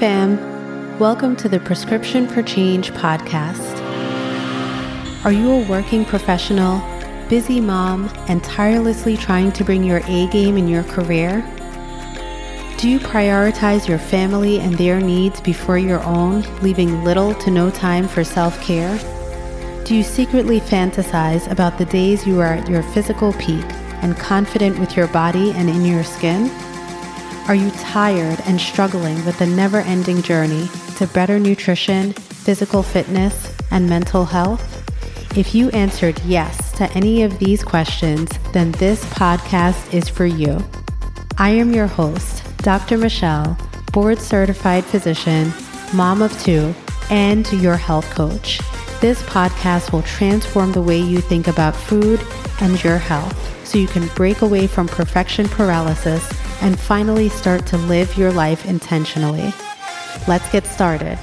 fam. Welcome to the Prescription for Change podcast. Are you a working professional, busy mom, and tirelessly trying to bring your A game in your career? Do you prioritize your family and their needs before your own, leaving little to no time for self care? Do you secretly fantasize about the days you are at your physical peak and confident with your body and in your skin? Are you tired and struggling with the never ending journey to better nutrition, physical fitness, and mental health? If you answered yes to any of these questions, then this podcast is for you. I am your host, Dr. Michelle, board certified physician, mom of two, and your health coach. This podcast will transform the way you think about food and your health so you can break away from perfection paralysis and finally start to live your life intentionally. Let's get started.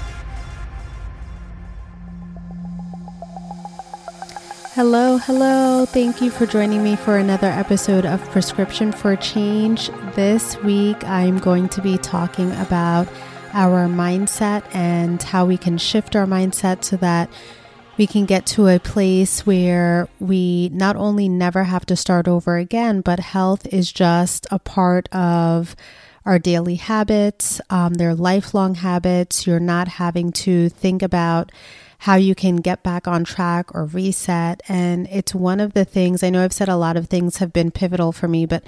Hello, hello. Thank you for joining me for another episode of Prescription for Change. This week, I'm going to be talking about our mindset and how we can shift our mindset so that we can get to a place where we not only never have to start over again, but health is just a part of our daily habits. Um, they're lifelong habits. You're not having to think about how you can get back on track or reset. And it's one of the things I know I've said a lot of things have been pivotal for me, but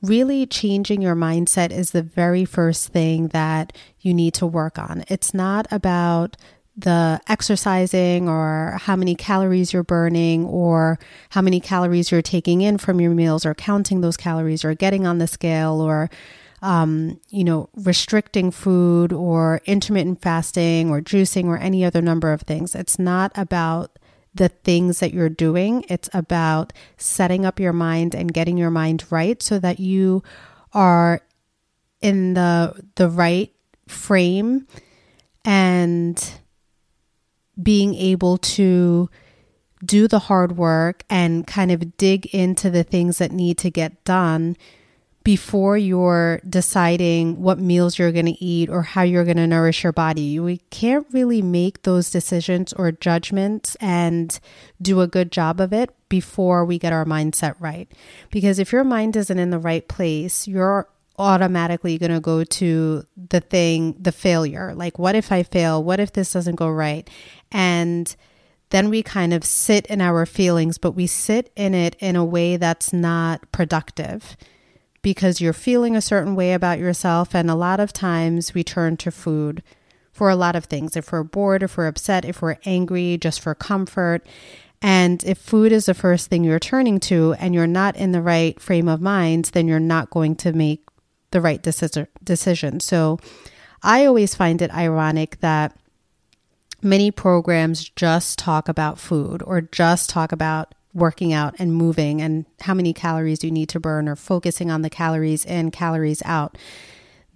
really changing your mindset is the very first thing that you need to work on. It's not about the exercising or how many calories you're burning or how many calories you're taking in from your meals or counting those calories or getting on the scale or um, you know restricting food or intermittent fasting or juicing or any other number of things. It's not about the things that you're doing. It's about setting up your mind and getting your mind right so that you are in the the right frame and being able to do the hard work and kind of dig into the things that need to get done before you're deciding what meals you're going to eat or how you're going to nourish your body. We can't really make those decisions or judgments and do a good job of it before we get our mindset right. Because if your mind isn't in the right place, you're automatically going to go to the thing, the failure. Like, what if I fail? What if this doesn't go right? And then we kind of sit in our feelings, but we sit in it in a way that's not productive because you're feeling a certain way about yourself. And a lot of times we turn to food for a lot of things. If we're bored, if we're upset, if we're angry, just for comfort. And if food is the first thing you're turning to and you're not in the right frame of mind, then you're not going to make the right decision. So I always find it ironic that many programs just talk about food or just talk about working out and moving and how many calories you need to burn or focusing on the calories in, calories out.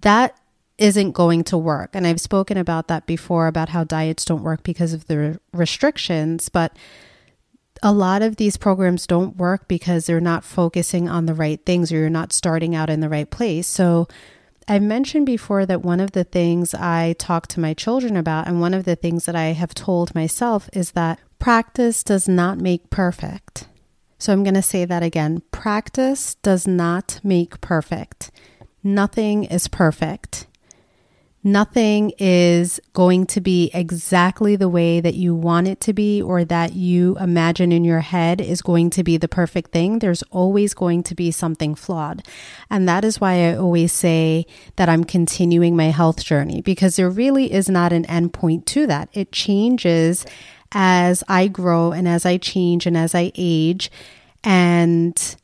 That isn't going to work. And I've spoken about that before about how diets don't work because of the restrictions, but a lot of these programs don't work because they're not focusing on the right things or you're not starting out in the right place. So, I mentioned before that one of the things I talk to my children about, and one of the things that I have told myself, is that practice does not make perfect. So I'm going to say that again practice does not make perfect. Nothing is perfect. Nothing is going to be exactly the way that you want it to be or that you imagine in your head is going to be the perfect thing. There's always going to be something flawed. And that is why I always say that I'm continuing my health journey because there really is not an end point to that. It changes as I grow and as I change and as I age. And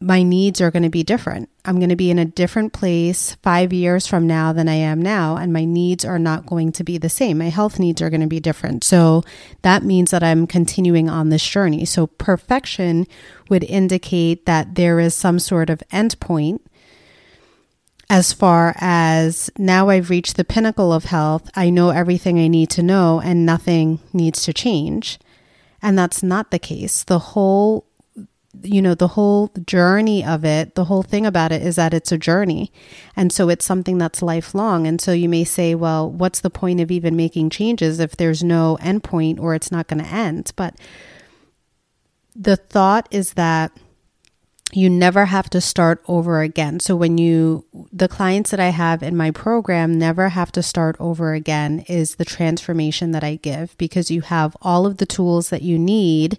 my needs are going to be different. I'm going to be in a different place five years from now than I am now, and my needs are not going to be the same. My health needs are going to be different. So that means that I'm continuing on this journey. So perfection would indicate that there is some sort of endpoint as far as now I've reached the pinnacle of health. I know everything I need to know, and nothing needs to change. And that's not the case. The whole you know, the whole journey of it, the whole thing about it is that it's a journey. And so it's something that's lifelong. And so you may say, well, what's the point of even making changes if there's no endpoint or it's not going to end? But the thought is that you never have to start over again. So when you the clients that I have in my program never have to start over again is the transformation that I give because you have all of the tools that you need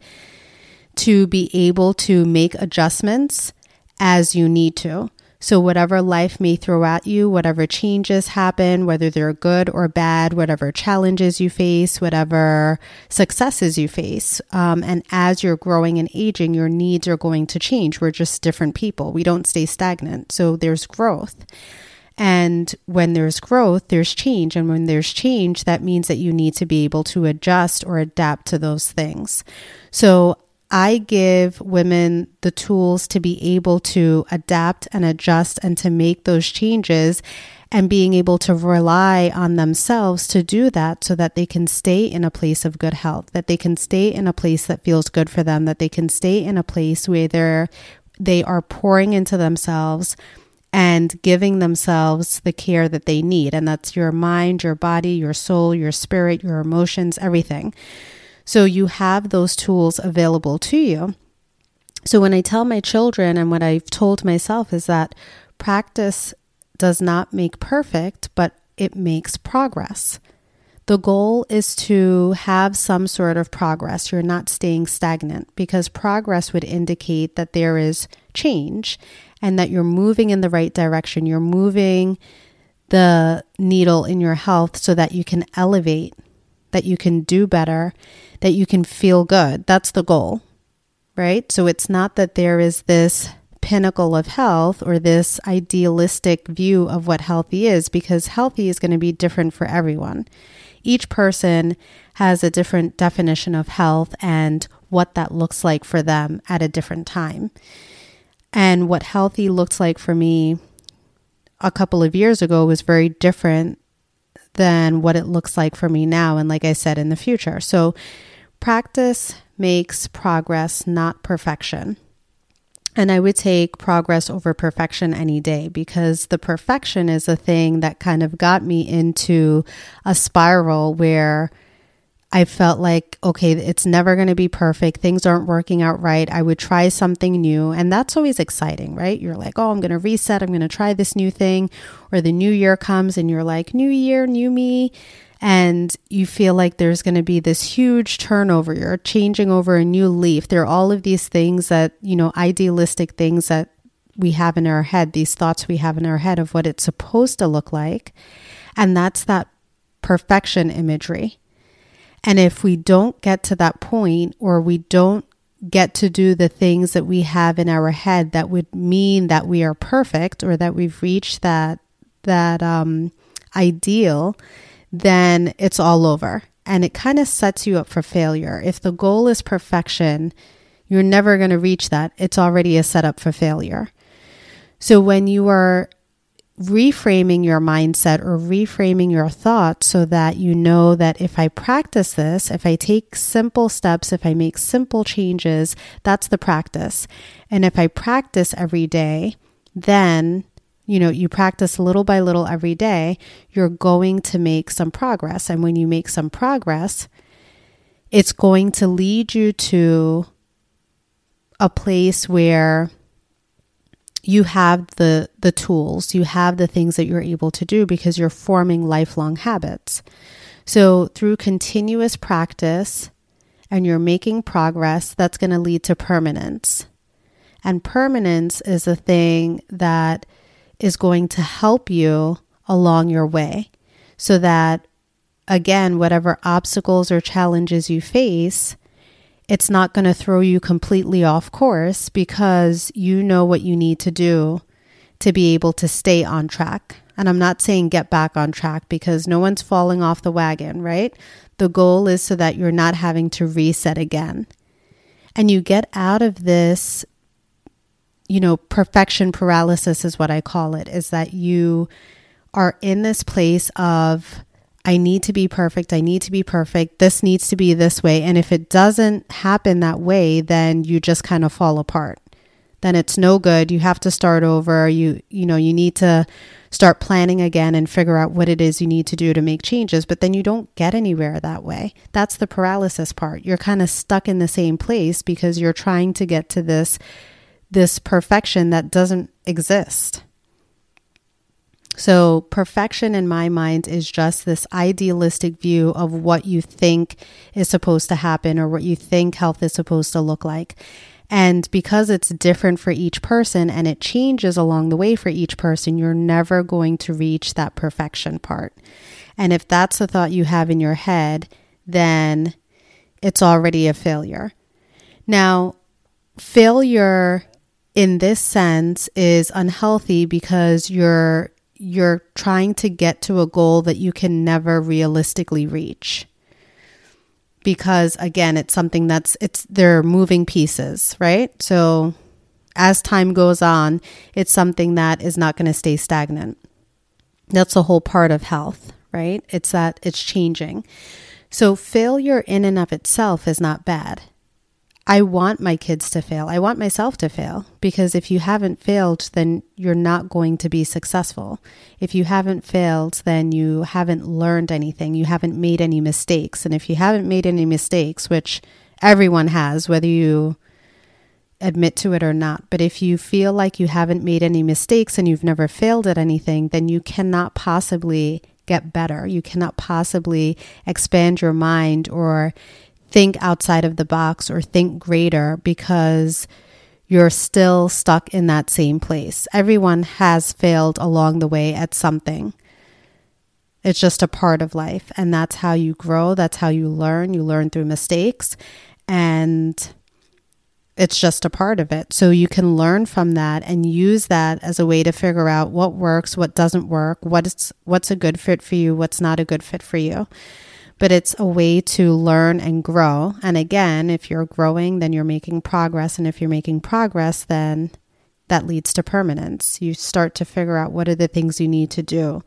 to be able to make adjustments as you need to. So, whatever life may throw at you, whatever changes happen, whether they're good or bad, whatever challenges you face, whatever successes you face, um, and as you're growing and aging, your needs are going to change. We're just different people. We don't stay stagnant. So, there's growth. And when there's growth, there's change. And when there's change, that means that you need to be able to adjust or adapt to those things. So I give women the tools to be able to adapt and adjust and to make those changes and being able to rely on themselves to do that so that they can stay in a place of good health, that they can stay in a place that feels good for them, that they can stay in a place where they're they are pouring into themselves and giving themselves the care that they need. And that's your mind, your body, your soul, your spirit, your emotions, everything. So you have those tools available to you. So when I tell my children and what I've told myself is that practice does not make perfect, but it makes progress. The goal is to have some sort of progress. You're not staying stagnant because progress would indicate that there is change and that you're moving in the right direction. You're moving the needle in your health so that you can elevate, that you can do better, that you can feel good. That's the goal, right? So it's not that there is this pinnacle of health or this idealistic view of what healthy is because healthy is going to be different for everyone. Each person has a different definition of health and what that looks like for them at a different time. And what healthy looks like for me a couple of years ago was very different than what it looks like for me now. And like I said, in the future. So Practice makes progress, not perfection. And I would take progress over perfection any day because the perfection is a thing that kind of got me into a spiral where I felt like, okay, it's never going to be perfect. Things aren't working out right. I would try something new. And that's always exciting, right? You're like, oh, I'm going to reset. I'm going to try this new thing. Or the new year comes and you're like, new year, new me and you feel like there's going to be this huge turnover. You're changing over a new leaf. There are all of these things that, you know, idealistic things that we have in our head, these thoughts we have in our head of what it's supposed to look like. And that's that perfection imagery. And if we don't get to that point or we don't get to do the things that we have in our head that would mean that we are perfect or that we've reached that that um, ideal, then it's all over. And it kind of sets you up for failure. If the goal is perfection, you're never going to reach that. It's already a setup for failure. So when you are reframing your mindset or reframing your thoughts so that you know that if I practice this, if I take simple steps, if I make simple changes, that's the practice. And if I practice every day, then you know, you practice little by little every day, you're going to make some progress. And when you make some progress, it's going to lead you to a place where you have the the tools, you have the things that you're able to do because you're forming lifelong habits. So through continuous practice and you're making progress, that's going to lead to permanence. And permanence is a thing that is going to help you along your way so that, again, whatever obstacles or challenges you face, it's not going to throw you completely off course because you know what you need to do to be able to stay on track. And I'm not saying get back on track because no one's falling off the wagon, right? The goal is so that you're not having to reset again. And you get out of this you know, perfection paralysis is what I call it, is that you are in this place of I need to be perfect. I need to be perfect. This needs to be this way. And if it doesn't happen that way, then you just kind of fall apart. Then it's no good. You have to start over. You you know, you need to start planning again and figure out what it is you need to do to make changes, but then you don't get anywhere that way. That's the paralysis part. You're kind of stuck in the same place because you're trying to get to this this perfection that doesn't exist. So, perfection in my mind is just this idealistic view of what you think is supposed to happen or what you think health is supposed to look like. And because it's different for each person and it changes along the way for each person, you're never going to reach that perfection part. And if that's the thought you have in your head, then it's already a failure. Now, failure in this sense is unhealthy because you're you're trying to get to a goal that you can never realistically reach. Because again it's something that's it's they're moving pieces right? So as time goes on it's something that is not going to stay stagnant. That's a whole part of health right? It's that it's changing. So failure in and of itself is not bad I want my kids to fail. I want myself to fail because if you haven't failed, then you're not going to be successful. If you haven't failed, then you haven't learned anything. You haven't made any mistakes. And if you haven't made any mistakes, which everyone has, whether you admit to it or not, but if you feel like you haven't made any mistakes and you've never failed at anything, then you cannot possibly get better. You cannot possibly expand your mind or think outside of the box or think greater because you're still stuck in that same place. Everyone has failed along the way at something. It's just a part of life. And that's how you grow. That's how you learn. You learn through mistakes. And it's just a part of it. So you can learn from that and use that as a way to figure out what works, what doesn't work, what's what's a good fit for you, what's not a good fit for you but it's a way to learn and grow. And again, if you're growing, then you're making progress. And if you're making progress, then that leads to permanence. You start to figure out what are the things you need to do,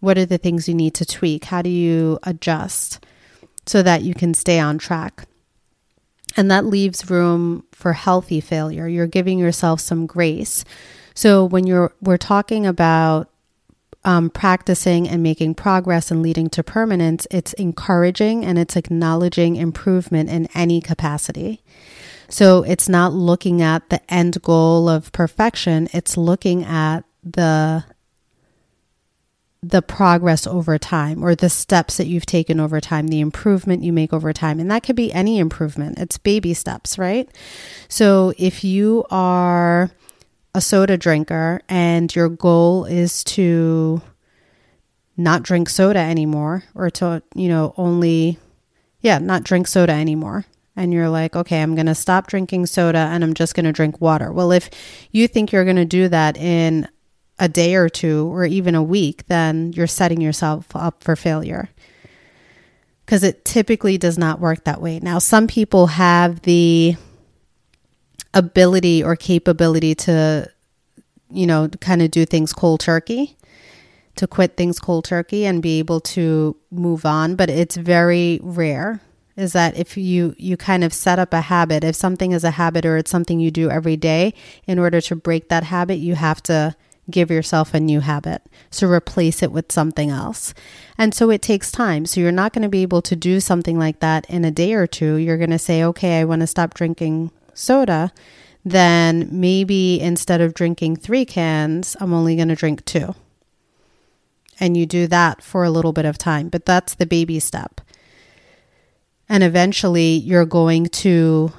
what are the things you need to tweak, how do you adjust so that you can stay on track. And that leaves room for healthy failure. You're giving yourself some grace. So when you're we're talking about um, practicing and making progress and leading to permanence, it's encouraging and it's acknowledging improvement in any capacity. So it's not looking at the end goal of perfection, it's looking at the the progress over time or the steps that you've taken over time, the improvement you make over time. And that could be any improvement. It's baby steps, right? So if you are a soda drinker and your goal is to not drink soda anymore or to, you know, only, yeah, not drink soda anymore. And you're like, okay, I'm going to stop drinking soda and I'm just going to drink water. Well, if you think you're going to do that in a day or two or even a week, then you're setting yourself up for failure because it typically does not work that way. Now, some people have the ability or capability to, you know, kind of do things cold turkey, to quit things cold turkey and be able to move on. But it's very rare is that if you you kind of set up a habit if something is a habit or it's something you do every day in order to break that habit you have to give yourself a new habit so replace it with something else. And so it takes time. So you're not going to be able to do something like that in a day or two. You're going to say okay i want to stop drinking soda, then maybe instead of drinking three cans, I'm only going to drink two. And you do that for a little bit of time, but that's the baby step. And eventually you're going to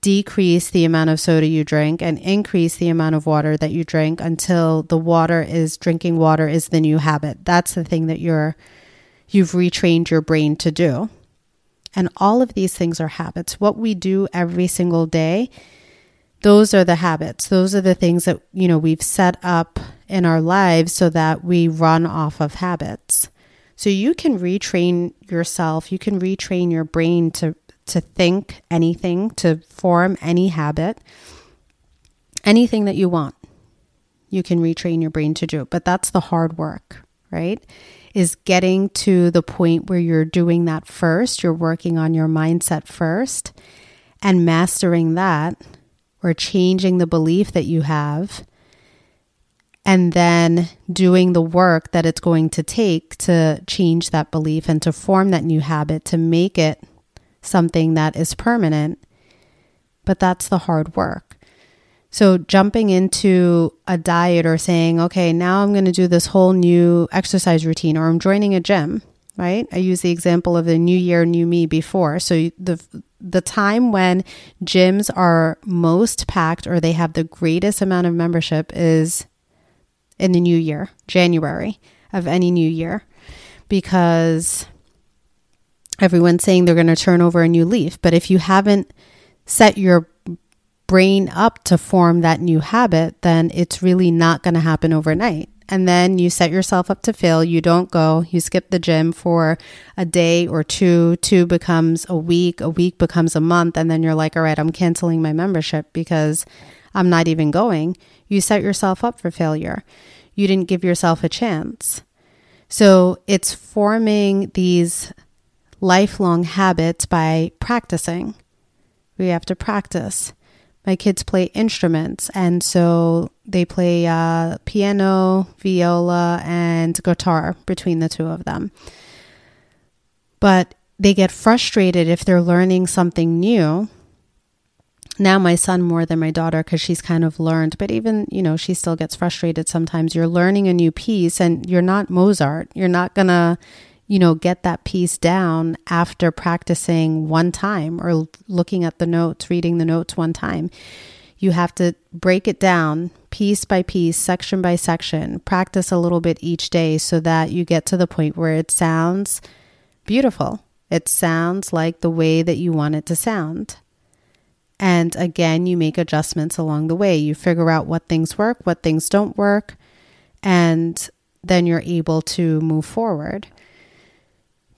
decrease the amount of soda you drink and increase the amount of water that you drink until the water is drinking water is the new habit. That's the thing that you're you've retrained your brain to do. And all of these things are habits. What we do every single day, those are the habits. Those are the things that, you know, we've set up in our lives so that we run off of habits. So you can retrain yourself, you can retrain your brain to to think anything, to form any habit, anything that you want. You can retrain your brain to do. It. But that's the hard work, right? Is getting to the point where you're doing that first, you're working on your mindset first and mastering that or changing the belief that you have and then doing the work that it's going to take to change that belief and to form that new habit to make it something that is permanent. But that's the hard work. So, jumping into a diet or saying, okay, now I'm going to do this whole new exercise routine, or I'm joining a gym, right? I use the example of the new year, new me before. So, the the time when gyms are most packed or they have the greatest amount of membership is in the new year, January of any new year, because everyone's saying they're going to turn over a new leaf. But if you haven't set your brain up to form that new habit, then it's really not going to happen overnight. And then you set yourself up to fail. You don't go, you skip the gym for a day or two. Two becomes a week, a week becomes a month. And then you're like, all right, I'm canceling my membership because I'm not even going. You set yourself up for failure. You didn't give yourself a chance. So it's forming these lifelong habits by practicing. We have to practice my kids play instruments, and so they play uh, piano, viola, and guitar between the two of them. But they get frustrated if they're learning something new. Now, my son more than my daughter because she's kind of learned, but even, you know, she still gets frustrated sometimes. You're learning a new piece and you're not Mozart. You're not going to you know, get that piece down after practicing one time or looking at the notes, reading the notes one time. You have to break it down piece by piece, section by section, practice a little bit each day so that you get to the point where it sounds beautiful. It sounds like the way that you want it to sound. And again, you make adjustments along the way. You figure out what things work, what things don't work, and then you're able to move forward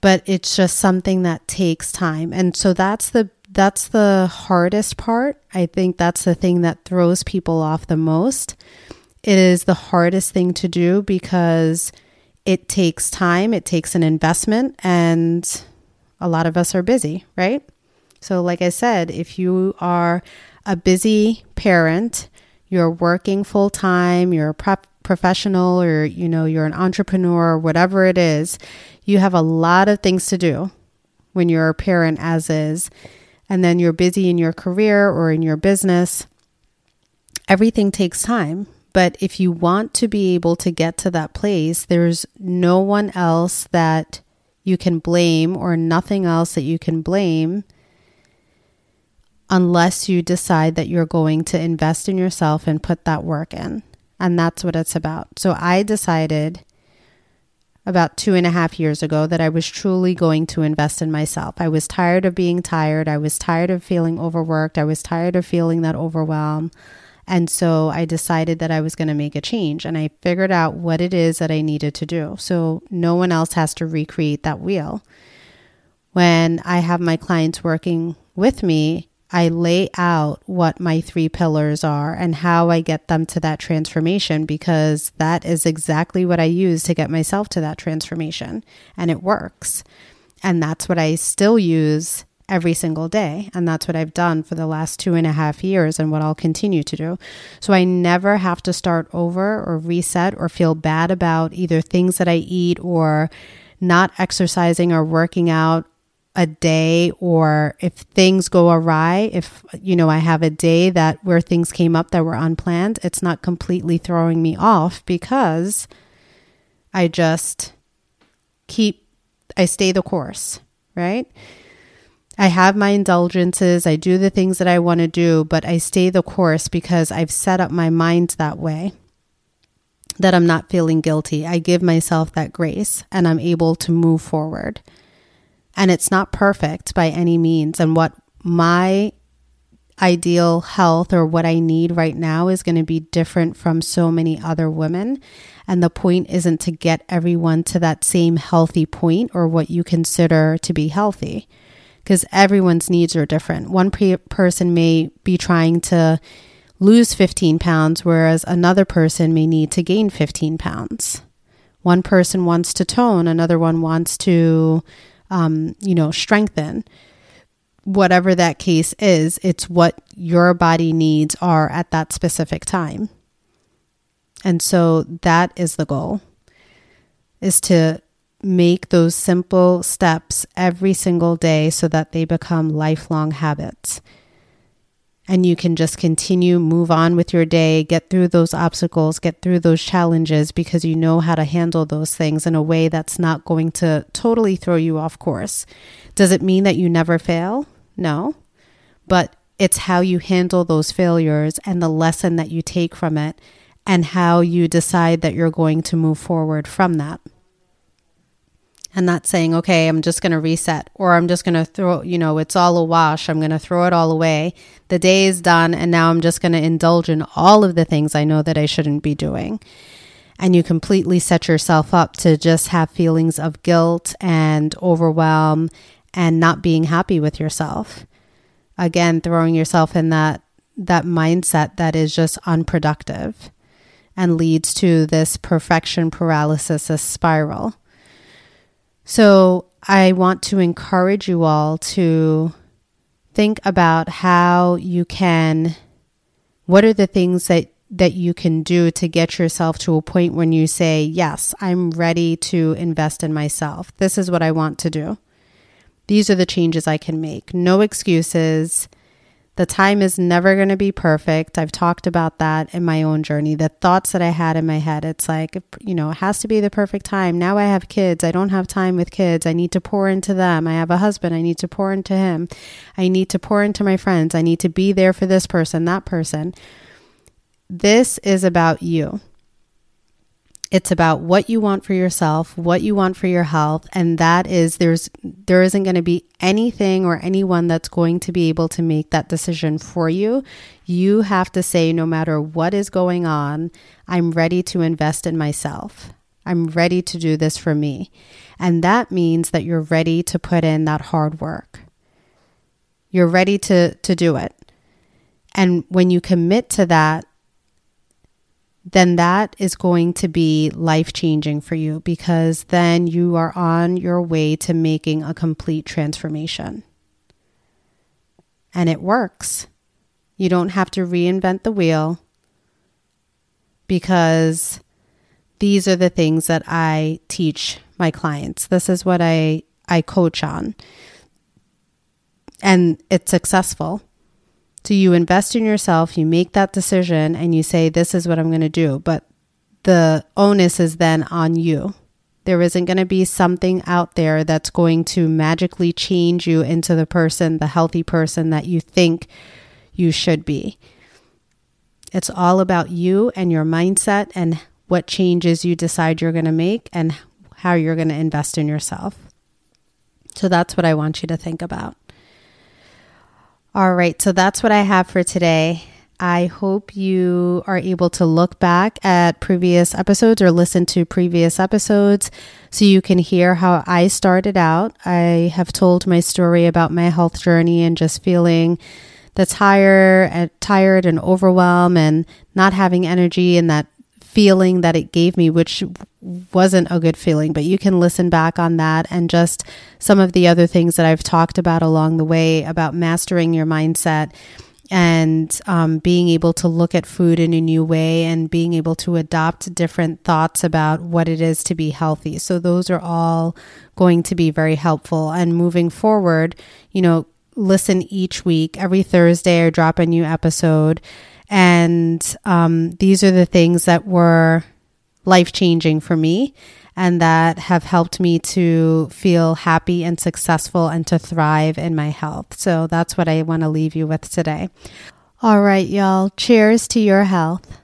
but it's just something that takes time. And so that's the that's the hardest part. I think that's the thing that throws people off the most. It is the hardest thing to do because it takes time, it takes an investment, and a lot of us are busy, right? So, like I said, if you are a busy parent, you're working full time, you're a prep professional, or you know, you're an entrepreneur, whatever it is, you have a lot of things to do when you're a parent, as is, and then you're busy in your career or in your business. Everything takes time. But if you want to be able to get to that place, there's no one else that you can blame or nothing else that you can blame unless you decide that you're going to invest in yourself and put that work in. And that's what it's about. So I decided about two and a half years ago that I was truly going to invest in myself. I was tired of being tired. I was tired of feeling overworked. I was tired of feeling that overwhelm. And so I decided that I was going to make a change and I figured out what it is that I needed to do. So no one else has to recreate that wheel. When I have my clients working with me, I lay out what my three pillars are and how I get them to that transformation because that is exactly what I use to get myself to that transformation. And it works. And that's what I still use every single day. And that's what I've done for the last two and a half years and what I'll continue to do. So I never have to start over or reset or feel bad about either things that I eat or not exercising or working out a day or if things go awry, if you know I have a day that where things came up that were unplanned, it's not completely throwing me off because I just keep I stay the course, right? I have my indulgences, I do the things that I want to do, but I stay the course because I've set up my mind that way that I'm not feeling guilty. I give myself that grace and I'm able to move forward and it's not perfect by any means. And what my ideal health or what I need right now is going to be different from so many other women. And the point isn't to get everyone to that same healthy point or what you consider to be healthy, because everyone's needs are different. One pre- person may be trying to lose 15 pounds, whereas another person may need to gain 15 pounds One person wants to tone, another one wants to, um, you know, strengthen. Whatever that case is, it's what your body needs are at that specific time. And so that is the goal is to make those simple steps every single day so that they become lifelong habits and you can just continue move on with your day get through those obstacles get through those challenges because you know how to handle those things in a way that's not going to totally throw you off course. Does it mean that you never fail? No. But it's how you handle those failures and the lesson that you take from it and how you decide that you're going to move forward from that and not saying, okay, I'm just going to reset or I'm just going to throw, you know, it's all a wash. I'm going to throw it all away. The day is done. And now I'm just going to indulge in all of the things I know that I shouldn't be doing. And you completely set yourself up to just have feelings of guilt and overwhelm and not being happy with yourself. Again, throwing yourself in that that mindset that is just unproductive and leads to this perfection paralysis, spiral so I want to encourage you all to think about how you can, what are the things that that you can do to get yourself to a point when you say, Yes, I'm ready to invest in myself. This is what I want to do. These are the changes I can make. No excuses. The time is never going to be perfect. I've talked about that in my own journey. The thoughts that I had in my head, it's like, you know, it has to be the perfect time. Now I have kids. I don't have time with kids. I need to pour into them. I have a husband. I need to pour into him. I need to pour into my friends. I need to be there for this person, that person. This is about you. It's about what you want for yourself, what you want for your health, and that is there's there isn't going to be anything or anyone that's going to be able to make that decision for you. You have to say no matter what is going on, I'm ready to invest in myself. I'm ready to do this for me. And that means that you're ready to put in that hard work. You're ready to to do it. And when you commit to that, then that is going to be life changing for you because then you are on your way to making a complete transformation. And it works. You don't have to reinvent the wheel because these are the things that I teach my clients. This is what I, I coach on. And it's successful so you invest in yourself, you make that decision, and you say, This is what I'm going to do. But the onus is then on you. There isn't going to be something out there that's going to magically change you into the person, the healthy person that you think you should be. It's all about you and your mindset and what changes you decide you're going to make and how you're going to invest in yourself. So that's what I want you to think about. All right, so that's what I have for today. I hope you are able to look back at previous episodes or listen to previous episodes so you can hear how I started out. I have told my story about my health journey and just feeling the tired and uh, tired and overwhelmed and not having energy and that feeling that it gave me, which wasn't a good feeling. But you can listen back on that and just some of the other things that I've talked about along the way about mastering your mindset and um, being able to look at food in a new way and being able to adopt different thoughts about what it is to be healthy. So, those are all going to be very helpful. And moving forward, you know, listen each week. Every Thursday, I drop a new episode. And um, these are the things that were life changing for me and that have helped me to feel happy and successful and to thrive in my health. So that's what I want to leave you with today. All right, y'all. Cheers to your health.